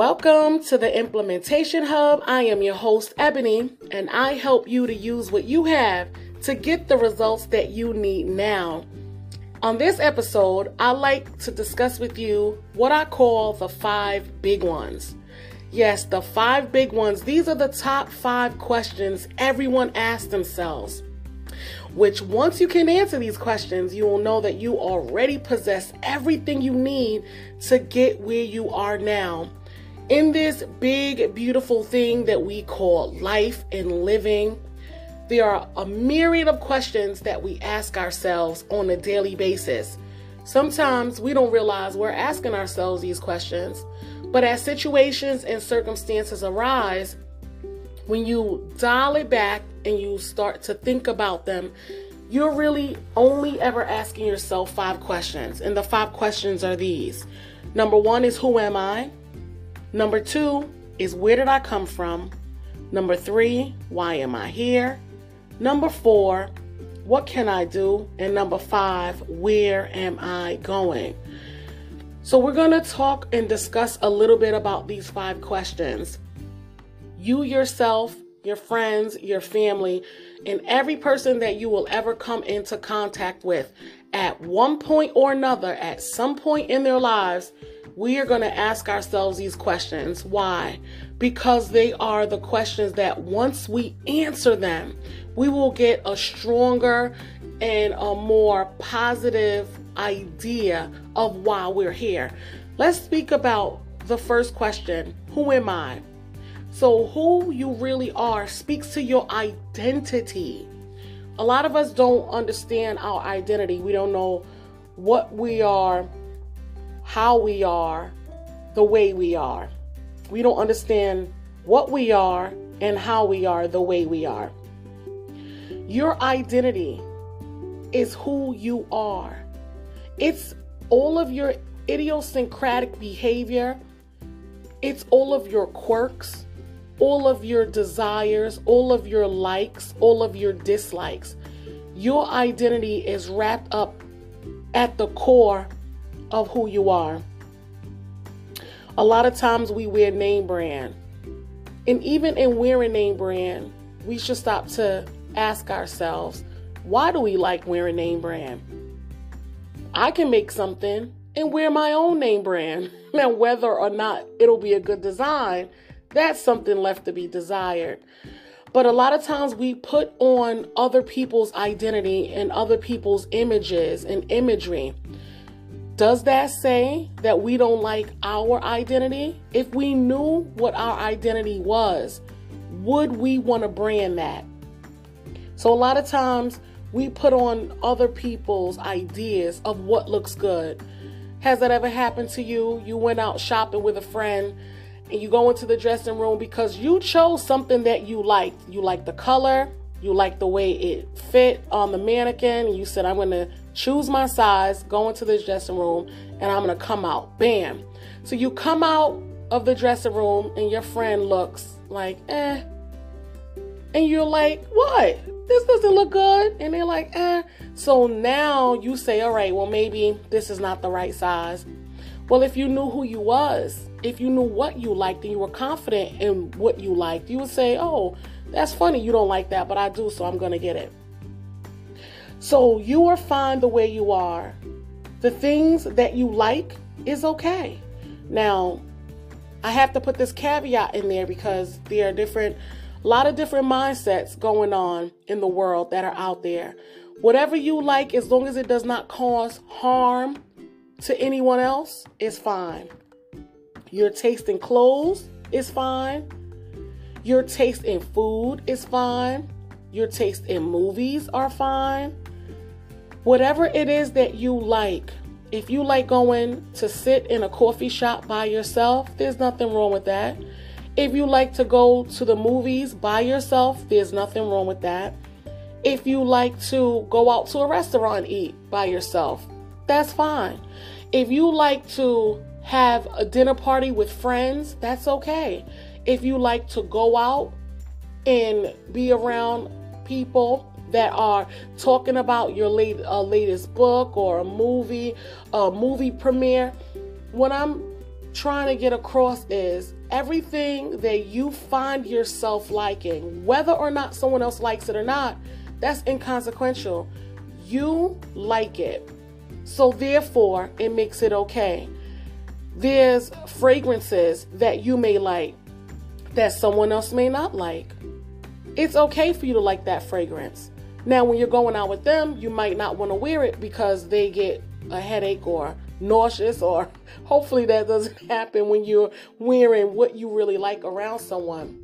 Welcome to the Implementation Hub. I am your host, Ebony, and I help you to use what you have to get the results that you need now. On this episode, I like to discuss with you what I call the five big ones. Yes, the five big ones. These are the top five questions everyone asks themselves. Which, once you can answer these questions, you will know that you already possess everything you need to get where you are now in this big, beautiful thing that we call life and living, there are a myriad of questions that we ask ourselves on a daily basis. Sometimes we don't realize we're asking ourselves these questions, but as situations and circumstances arise, when you dial it back and you start to think about them, you're really only ever asking yourself five questions. And the five questions are these Number one is Who am I? Number two is where did I come from? Number three, why am I here? Number four, what can I do? And number five, where am I going? So, we're going to talk and discuss a little bit about these five questions. You yourself, your friends, your family, and every person that you will ever come into contact with at one point or another, at some point in their lives, we are going to ask ourselves these questions. Why? Because they are the questions that once we answer them, we will get a stronger and a more positive idea of why we're here. Let's speak about the first question Who am I? So, who you really are speaks to your identity. A lot of us don't understand our identity. We don't know what we are how we are the way we are. We don't understand what we are and how we are the way we are. Your identity is who you are. It's all of your idiosyncratic behavior, it's all of your quirks, all of your desires, all of your likes, all of your dislikes. Your identity is wrapped up at the core of who you are. A lot of times we wear name brand. And even in wearing name brand, we should stop to ask ourselves, why do we like wearing name brand? I can make something and wear my own name brand. Now, whether or not it'll be a good design, that's something left to be desired. But a lot of times we put on other people's identity and other people's images and imagery. Does that say that we don't like our identity? If we knew what our identity was, would we want to brand that? So, a lot of times we put on other people's ideas of what looks good. Has that ever happened to you? You went out shopping with a friend and you go into the dressing room because you chose something that you liked. You liked the color, you liked the way it fit on the mannequin, and you said, I'm going to choose my size, go into the dressing room, and I'm gonna come out. Bam. So you come out of the dressing room and your friend looks like, eh. And you're like, what? This doesn't look good. And they're like, eh. So now you say, all right, well, maybe this is not the right size. Well, if you knew who you was, if you knew what you liked and you were confident in what you liked, you would say, oh, that's funny. You don't like that, but I do, so I'm to get it. So you are fine the way you are. The things that you like is okay. Now, I have to put this caveat in there because there are different, a lot of different mindsets going on in the world that are out there. Whatever you like, as long as it does not cause harm to anyone else, is fine. Your taste in clothes is fine. Your taste in food is fine. Your taste in movies are fine. Whatever it is that you like, if you like going to sit in a coffee shop by yourself, there's nothing wrong with that. If you like to go to the movies by yourself, there's nothing wrong with that. If you like to go out to a restaurant eat by yourself, that's fine. If you like to have a dinner party with friends, that's okay. If you like to go out and be around people that are talking about your late, uh, latest book or a movie, a movie premiere. What I'm trying to get across is everything that you find yourself liking, whether or not someone else likes it or not, that's inconsequential. You like it. So therefore, it makes it okay. There's fragrances that you may like that someone else may not like. It's okay for you to like that fragrance. Now, when you're going out with them, you might not want to wear it because they get a headache or nauseous, or hopefully that doesn't happen when you're wearing what you really like around someone.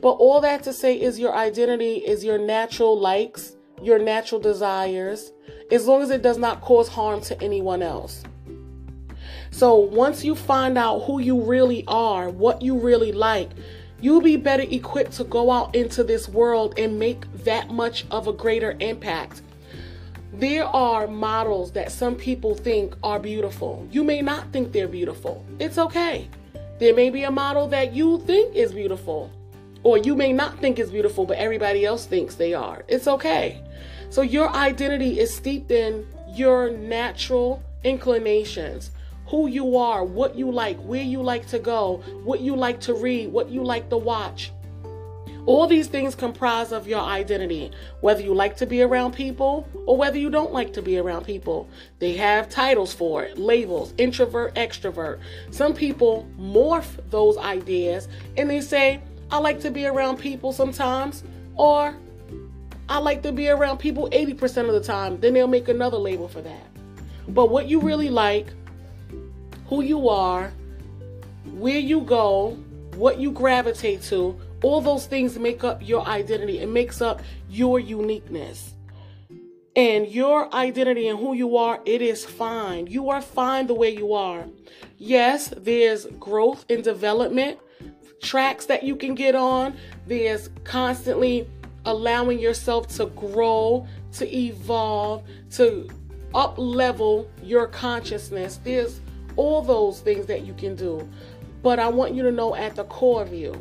But all that to say is your identity is your natural likes, your natural desires, as long as it does not cause harm to anyone else. So once you find out who you really are, what you really like, you'll be better equipped to go out into this world and make that much of a greater impact. There are models that some people think are beautiful. You may not think they're beautiful. It's okay. There may be a model that you think is beautiful, or you may not think is beautiful, but everybody else thinks they are. It's okay. So your identity is steeped in your natural inclinations who you are, what you like, where you like to go, what you like to read, what you like to watch. All these things comprise of your identity, whether you like to be around people or whether you don't like to be around people. They have titles for it, labels, introvert, extrovert. Some people morph those ideas and they say, I like to be around people sometimes, or I like to be around people 80% of the time. Then they'll make another label for that. But what you really like, who you are, where you go, what you gravitate to, all those things make up your identity. It makes up your uniqueness. And your identity and who you are, it is fine. You are fine the way you are. Yes, there's growth and development tracks that you can get on. There's constantly allowing yourself to grow, to evolve, to up level your consciousness. There's all those things that you can do. But I want you to know at the core of you,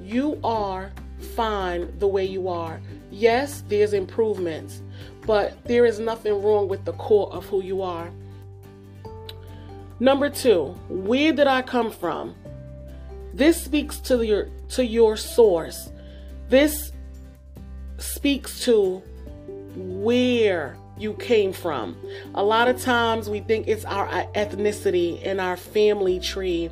you are fine the way you are. Yes, there's improvements, but there is nothing wrong with the core of who you are. Number two, where did I come from? This speaks to your to your source. This speaks to where you came from. A lot of times we think it's our ethnicity and our family tree.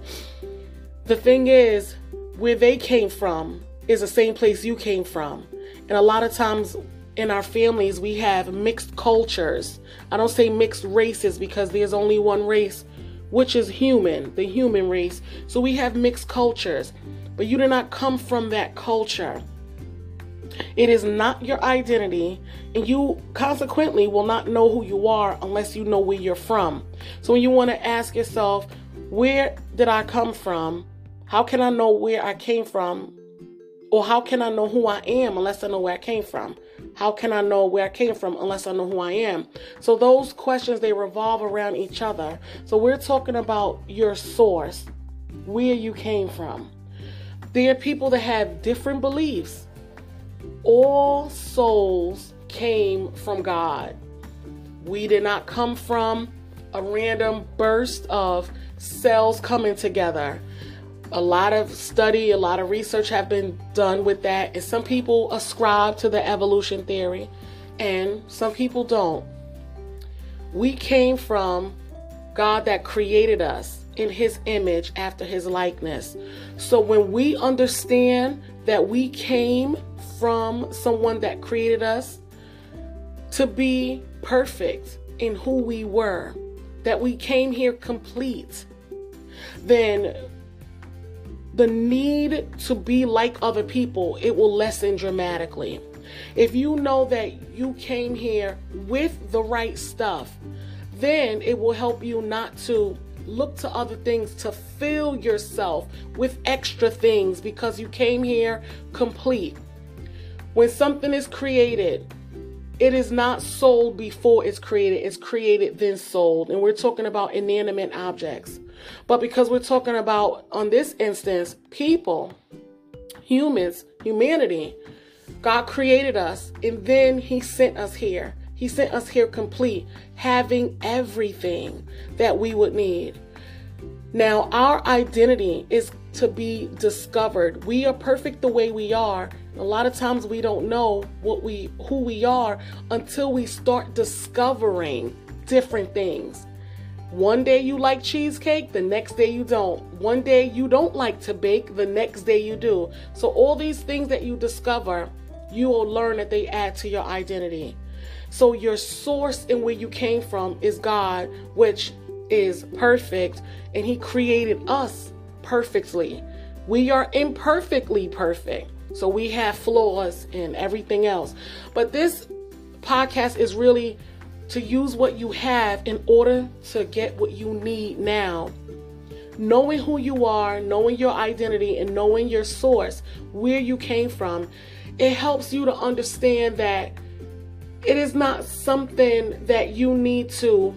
The thing is, where they came from is the same place you came from. And a lot of times in our families, we have mixed cultures. I don't say mixed races because there's only one race, which is human, the human race. So we have mixed cultures, but you did not come from that culture. It is not your identity, and you consequently will not know who you are unless you know where you're from. So when you want to ask yourself, where did I come from? How can I know where I came from? Or how can I know who I am unless I know where I came from? How can I know where I came from unless I know who I am? So those questions they revolve around each other. So we're talking about your source, where you came from. There are people that have different beliefs all souls came from God. We did not come from a random burst of cells coming together. A lot of study, a lot of research have been done with that, and some people ascribe to the evolution theory, and some people don't. We came from God that created us in his image after his likeness. So when we understand that we came from someone that created us to be perfect in who we were, that we came here complete, then the need to be like other people, it will lessen dramatically. If you know that you came here with the right stuff, then it will help you not to look to other things to fill yourself with extra things because you came here complete. When something is created, it is not sold before it's created. It's created, then sold. And we're talking about inanimate objects. But because we're talking about, on this instance, people, humans, humanity, God created us and then He sent us here. He sent us here complete, having everything that we would need. Now, our identity is to be discovered. We are perfect the way we are. A lot of times we don't know what we who we are until we start discovering different things. One day you like cheesecake, the next day you don't. One day you don't like to bake, the next day you do. So all these things that you discover, you will learn that they add to your identity. So your source and where you came from is God, which is perfect, and He created us perfectly. We are imperfectly perfect. So we have flaws and everything else. But this podcast is really to use what you have in order to get what you need now. Knowing who you are, knowing your identity, and knowing your source, where you came from, it helps you to understand that it is not something that you need to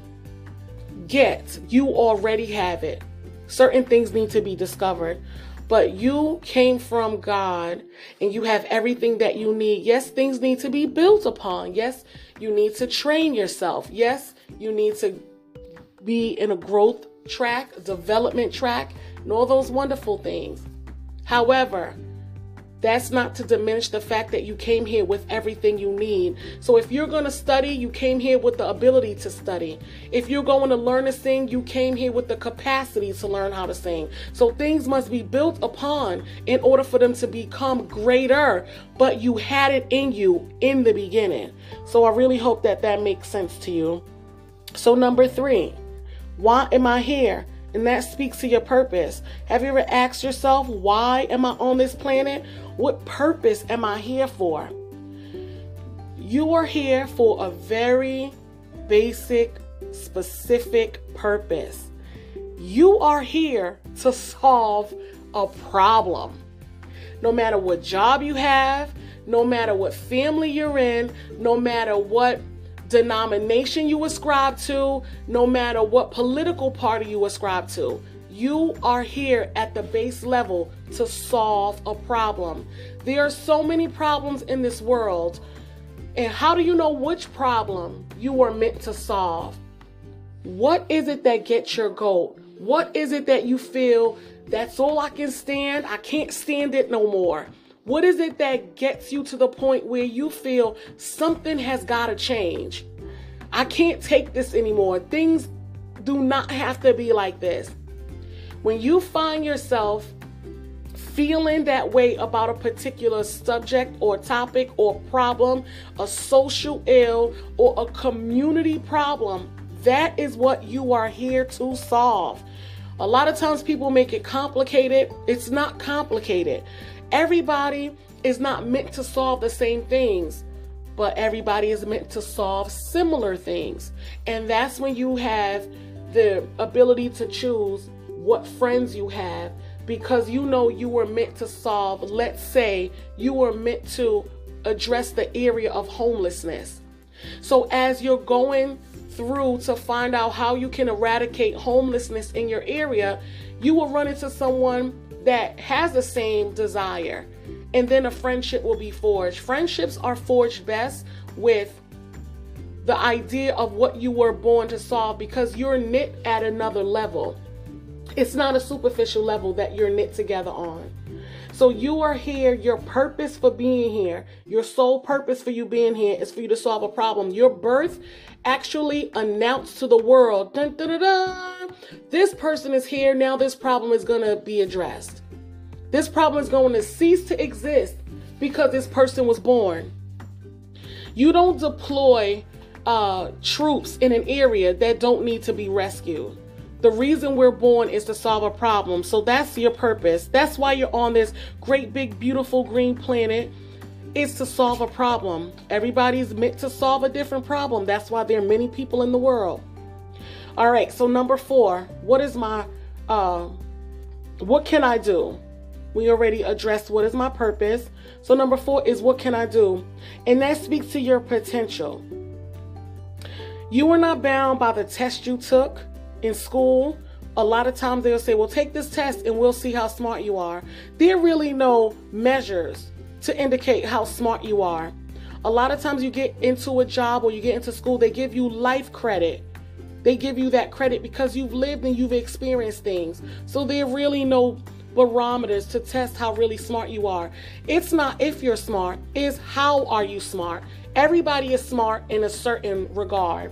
get. You already have it. Certain things need to be discovered. But you came from God and you have everything that you need. Yes, things need to be built upon. Yes, you need to train yourself. Yes, you need to be in a growth track, development track, and all those wonderful things. However, that's not to diminish the fact that you came here with everything you need. So if you're going to study, you came here with the ability to study. If you're going to learn to sing, you came here with the capacity to learn how to sing. So things must be built upon in order for them to become greater, but you had it in you in the beginning. So I really hope that that makes sense to you. So number 3, why am I here? And that speaks to your purpose. Have you ever asked yourself, why am I on this planet? What purpose am I here for? You are here for a very basic, specific purpose. You are here to solve a problem. No matter what job you have, no matter what family you're in, no matter what denomination you ascribe to, no matter what political party you ascribe to. You are here at the base level to solve a problem. There are so many problems in this world. And how do you know which problem you are meant to solve? What is it that gets your goat? What is it that you feel that's all I can stand? I can't stand it no more. What is it that gets you to the point where you feel something has got to change? I can't take this anymore. Things do not have to be like this. When you find yourself feeling that way about a particular subject or topic or problem, a social ill or a community problem, that is what you are here to solve. A lot of times people make it complicated. It's not complicated. Everybody is not meant to solve the same things, but everybody is meant to solve similar things. And that's when you have the ability to choose what friends you have because you know you were meant to solve, let's say, you were meant to address the area of homelessness. So as you're going through to find out how you can eradicate homelessness in your area, you will run into someone that has the same desire. And then a friendship will be forged. Friendships are forged best with the idea of what you were born to solve because you're knit at another level. It's not a superficial level that you're knit together on. So you are here, your purpose for being here, your sole purpose for you being here is for you to solve a problem. Your birth actually announced to the world, dun, dun, dun, this person is here, now this problem is going to be addressed. This problem is going to cease to exist because this person was born. You don't deploy uh, troops in an area that don't need to be rescued. The reason we're born is to solve a problem. So that's your purpose. That's why you're on this great, big, beautiful green planet. Is to solve a problem. Everybody's meant to solve a different problem. That's why there are many people in the world. All right, so number four, what is my, uh, what can I do? We already addressed what is my purpose. So, number four is what can I do? And that speaks to your potential. You are not bound by the test you took in school. A lot of times they'll say, well, take this test and we'll see how smart you are. There are really no measures to indicate how smart you are. A lot of times you get into a job or you get into school, they give you life credit They give you that credit because you've lived and you've experienced things. So there are really no barometers to test how really smart you are. It's not if you're smart, it's how are you smart. Everybody is smart in a certain regard.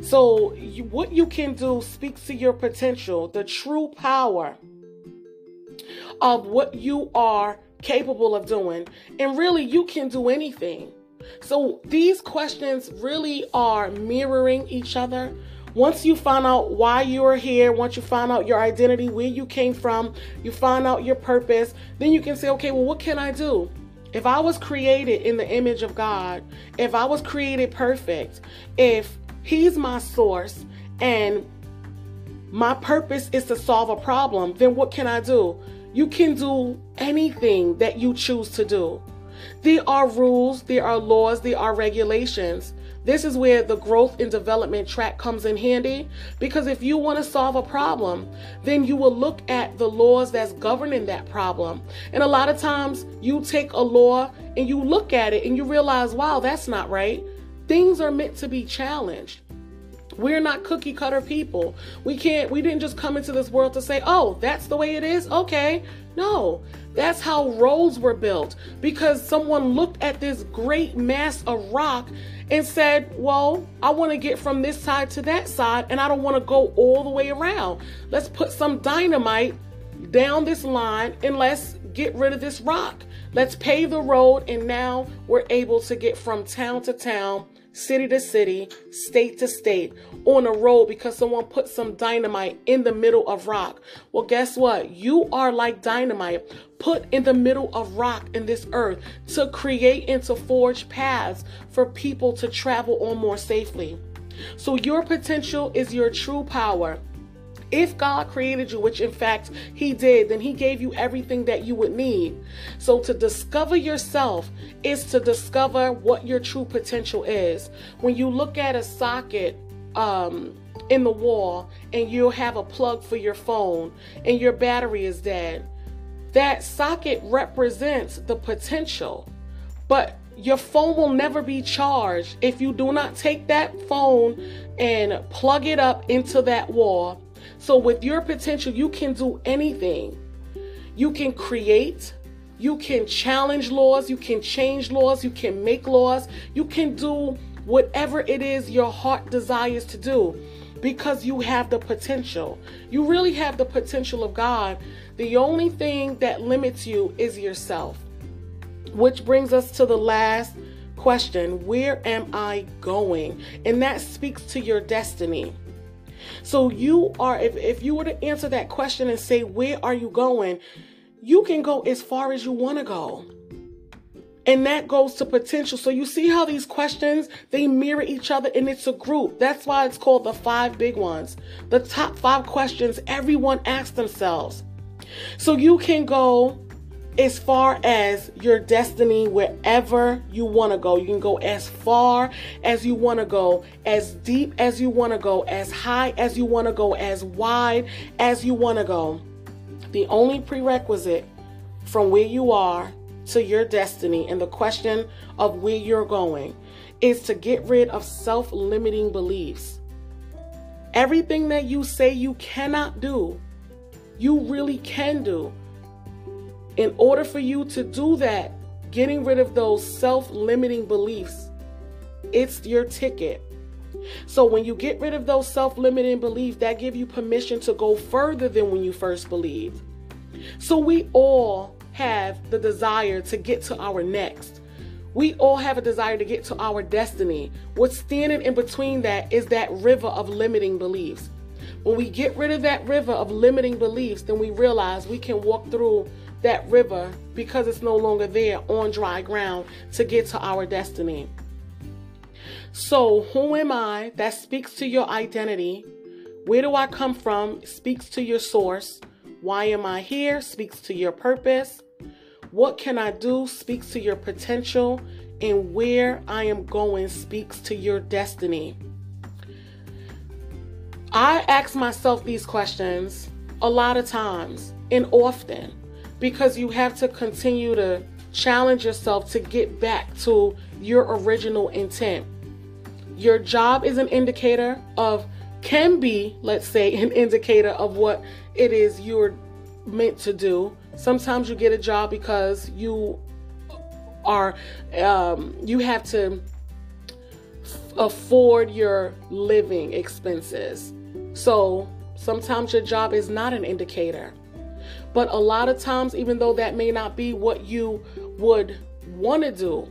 So, you, what you can do speaks to your potential, the true power of what you are capable of doing. And really, you can do anything. So, these questions really are mirroring each other. Once you find out why you're here, once you find out your identity, where you came from, you find out your purpose, then you can say, okay, well, what can I do? If I was created in the image of God, if I was created perfect, if He's my source and my purpose is to solve a problem, then what can I do? You can do anything that you choose to do. There are rules, there are laws, there are regulations. This is where the growth and development track comes in handy because if you want to solve a problem, then you will look at the laws that's governing that problem. And a lot of times you take a law and you look at it and you realize, wow, that's not right. Things are meant to be challenged. We're not cookie cutter people. We can't, we didn't just come into this world to say, oh, that's the way it is. Okay. No, that's how roads were built because someone looked at this great mass of rock and said, Well, I want to get from this side to that side and I don't want to go all the way around. Let's put some dynamite down this line and let's get rid of this rock. Let's pave the road and now we're able to get from town to town city to city, state to state, on a road because someone put some dynamite in the middle of rock. Well, guess what? You are like dynamite put in the middle of rock in this earth to create and to forge paths for people to travel on more safely. So, your potential is your true power. If God created you, which in fact He did, then He gave you everything that you would need. So to discover yourself is to discover what your true potential is. When you look at a socket, um, in the wall and you'll have a plug for your phone and your battery is dead. That socket represents the potential, but your phone will never be charged if you do not take that phone and plug it up into that wall so, with your potential, you can do anything. You can create, you can challenge laws, you can change laws, you can make laws, you can do whatever it is your heart desires to do because you have the potential. You really have the potential of God. The only thing that limits you is yourself. Which brings us to the last question Where am I going? And that speaks to your destiny. So you are, if, if you were to answer that question and say, where are you going? You can go as far as you want to go. And that goes to potential. So you see how these questions, they mirror each other and it's a group. That's why it's called the five big ones. The top five questions everyone asks themselves. So you can go as far as your destiny wherever you want to go. You can go as far as you want to go, as deep as you want to go, as high as you want to go, as wide as you want to go. The only prerequisite from where you are to your destiny and the question of where you're going is to get rid of self limiting beliefs. Everything that you say you cannot do, you really can do in order for you to do that, getting rid of those self limiting beliefs, it's your ticket. So when you get rid of those self limiting beliefs, that give you permission to go further than when you first believed. So we all have the desire to get to our next. We all have a desire to get to our destiny. What's standing in between that is that river of limiting beliefs. When we get rid of that river of limiting beliefs, then we realize we can walk through that river because it's no longer there on dry ground to get to our destiny. So, who am I? That speaks to your identity. Where do I come from? Speaks to your source. Why am I here? Speaks to your purpose. What can I do? Speaks to your potential. And where I am going speaks to your destiny. I ask myself these questions a lot of times and often because you have to continue to challenge yourself to get back to your original intent. Your job is an indicator of can be, let's say, an indicator of what it is you're meant to do. Sometimes you get a job because you are um, you have to afford your living expenses. So sometimes your job is not an indicator. But a lot of times, even though that may not be what you would want to do,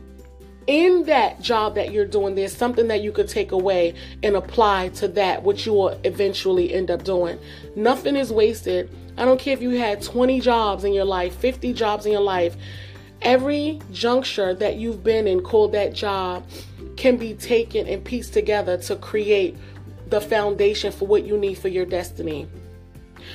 in that job that you're doing, there's something that you could take away and apply to that, which you will eventually end up doing. Nothing is wasted. I don't care if you had 20 jobs in your life, 50 jobs in your life. Every juncture that you've been in called that job can be taken and pieced together to create the foundation for what you need for your destiny.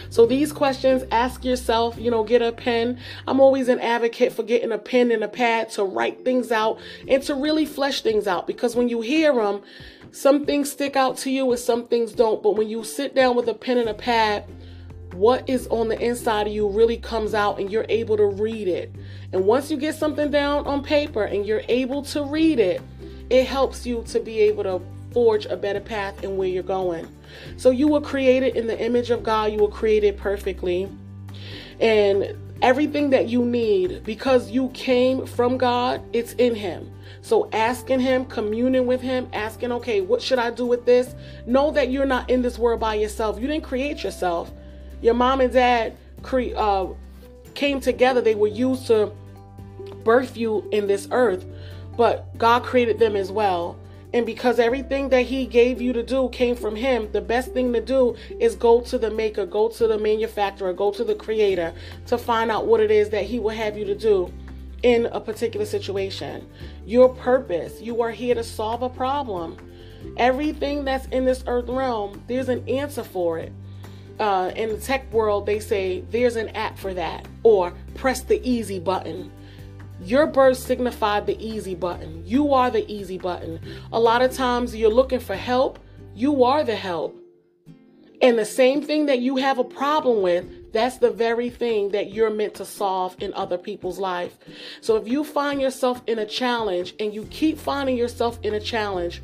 So these questions, ask yourself, you know, get a pen. I'm always an advocate for getting a pen and a pad to write things out and to really flesh things out because when you hear them, some things stick out to you and some things don't. But when you sit down with a pen and a pad, what is on the inside of you really comes out and you're able to read it. And once you get something down on paper and you're able to read it, it helps you to be able to forge a better path in where you're going. So you were created in the image of God, you were created perfectly. And everything that you need, because you came from God, it's in Him. So asking Him, communing with Him, asking, okay, what should I do with this? Know that you're not in this world by yourself. You didn't create yourself. Your mom and dad cre- uh, came together, they were used to birth you in this earth, but God created them as well. And because everything that he gave you to do came from him, the best thing to do is go to the maker, go to the manufacturer, go to the creator to find out what it is that he will have you to do in a particular situation. Your purpose, you are here to solve a problem. Everything that's in this earth realm, there's an answer for it. Uh, in the tech world, they say there's an app for that, or press the easy button. Your birth signified the easy button. You are the easy button. A lot of times you're looking for help. You are the help. And the same thing that you have a problem with, that's the very thing that you're meant to solve in other people's life. So if you find yourself in a challenge and you keep finding yourself in a challenge,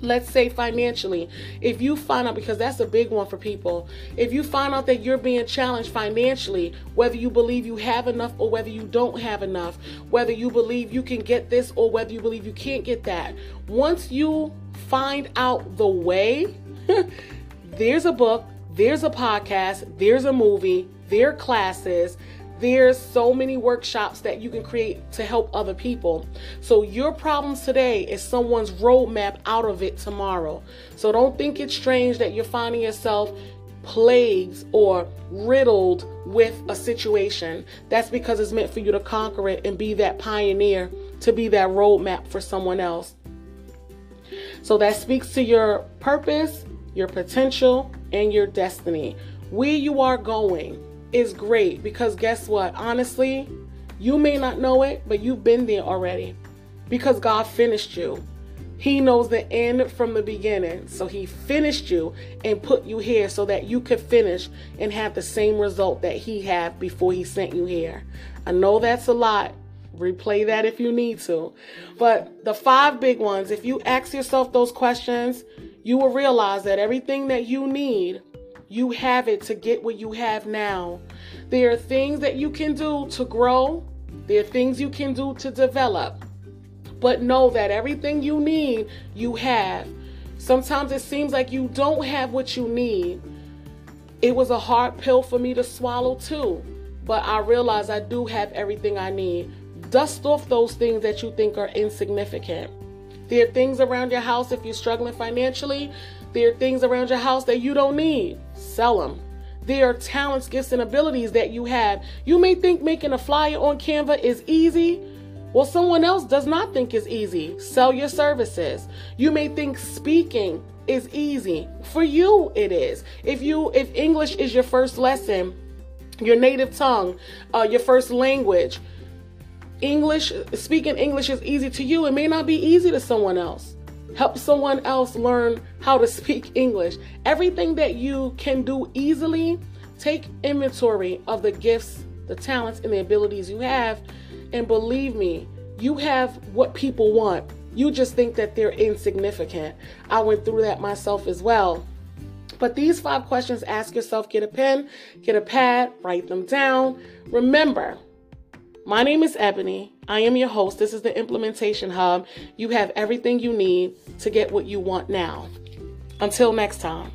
let's say financially, if you find out, because that's a big one for people, if you find out that you're being challenged financially, whether you believe you have enough or whether you don't have enough, whether you believe you can get this or whether you believe you can't get that, once you find out the way, there's a book, there's a podcast, there's a movie, there are classes there's so many workshops that you can create to help other people. So your problems today is someone's roadmap out of it tomorrow. So don't think it's strange that you're finding yourself plagued or riddled with a situation. That's because it's meant for you to conquer it and be that pioneer, to be that roadmap for someone else. So that speaks to your purpose, your potential, and your destiny. Where you are going is great because guess what? Honestly, you may not know it, but you've been there already because God finished you. He knows the end from the beginning. So he finished you and put you here so that you could finish and have the same result that he had before he sent you here. I know that's a lot. Replay that if you need to. But the five big ones, if you ask yourself those questions, you will realize that everything that you need you have it to get what you have now. There are things that you can do to grow, there are things you can do to develop. But know that everything you need, you have. Sometimes it seems like you don't have what you need. It was a hard pill for me to swallow too, but I realize I do have everything I need. Dust off those things that you think are insignificant. There are things around your house if you're struggling financially. There are things around your house that you don't need sell them. They are talents, gifts, and abilities that you have. You may think making a flyer on Canva is easy. Well, someone else does not think it's easy. Sell your services. You may think speaking is easy. For you, it is. If you, if English is your first lesson, your native tongue, uh, your first language, English, speaking English is easy to you. It may not be easy to someone else. Help someone else learn how to speak English. Everything that you can do easily, take inventory of the gifts, the talents, and the abilities you have. And believe me, you have what people want. You just think that they're insignificant. I went through that myself as well. But these five questions ask yourself get a pen, get a pad, write them down. Remember, my name is Ebony. I am your host. This is the Implementation Hub. You have everything you need to get what you want now. Until next time.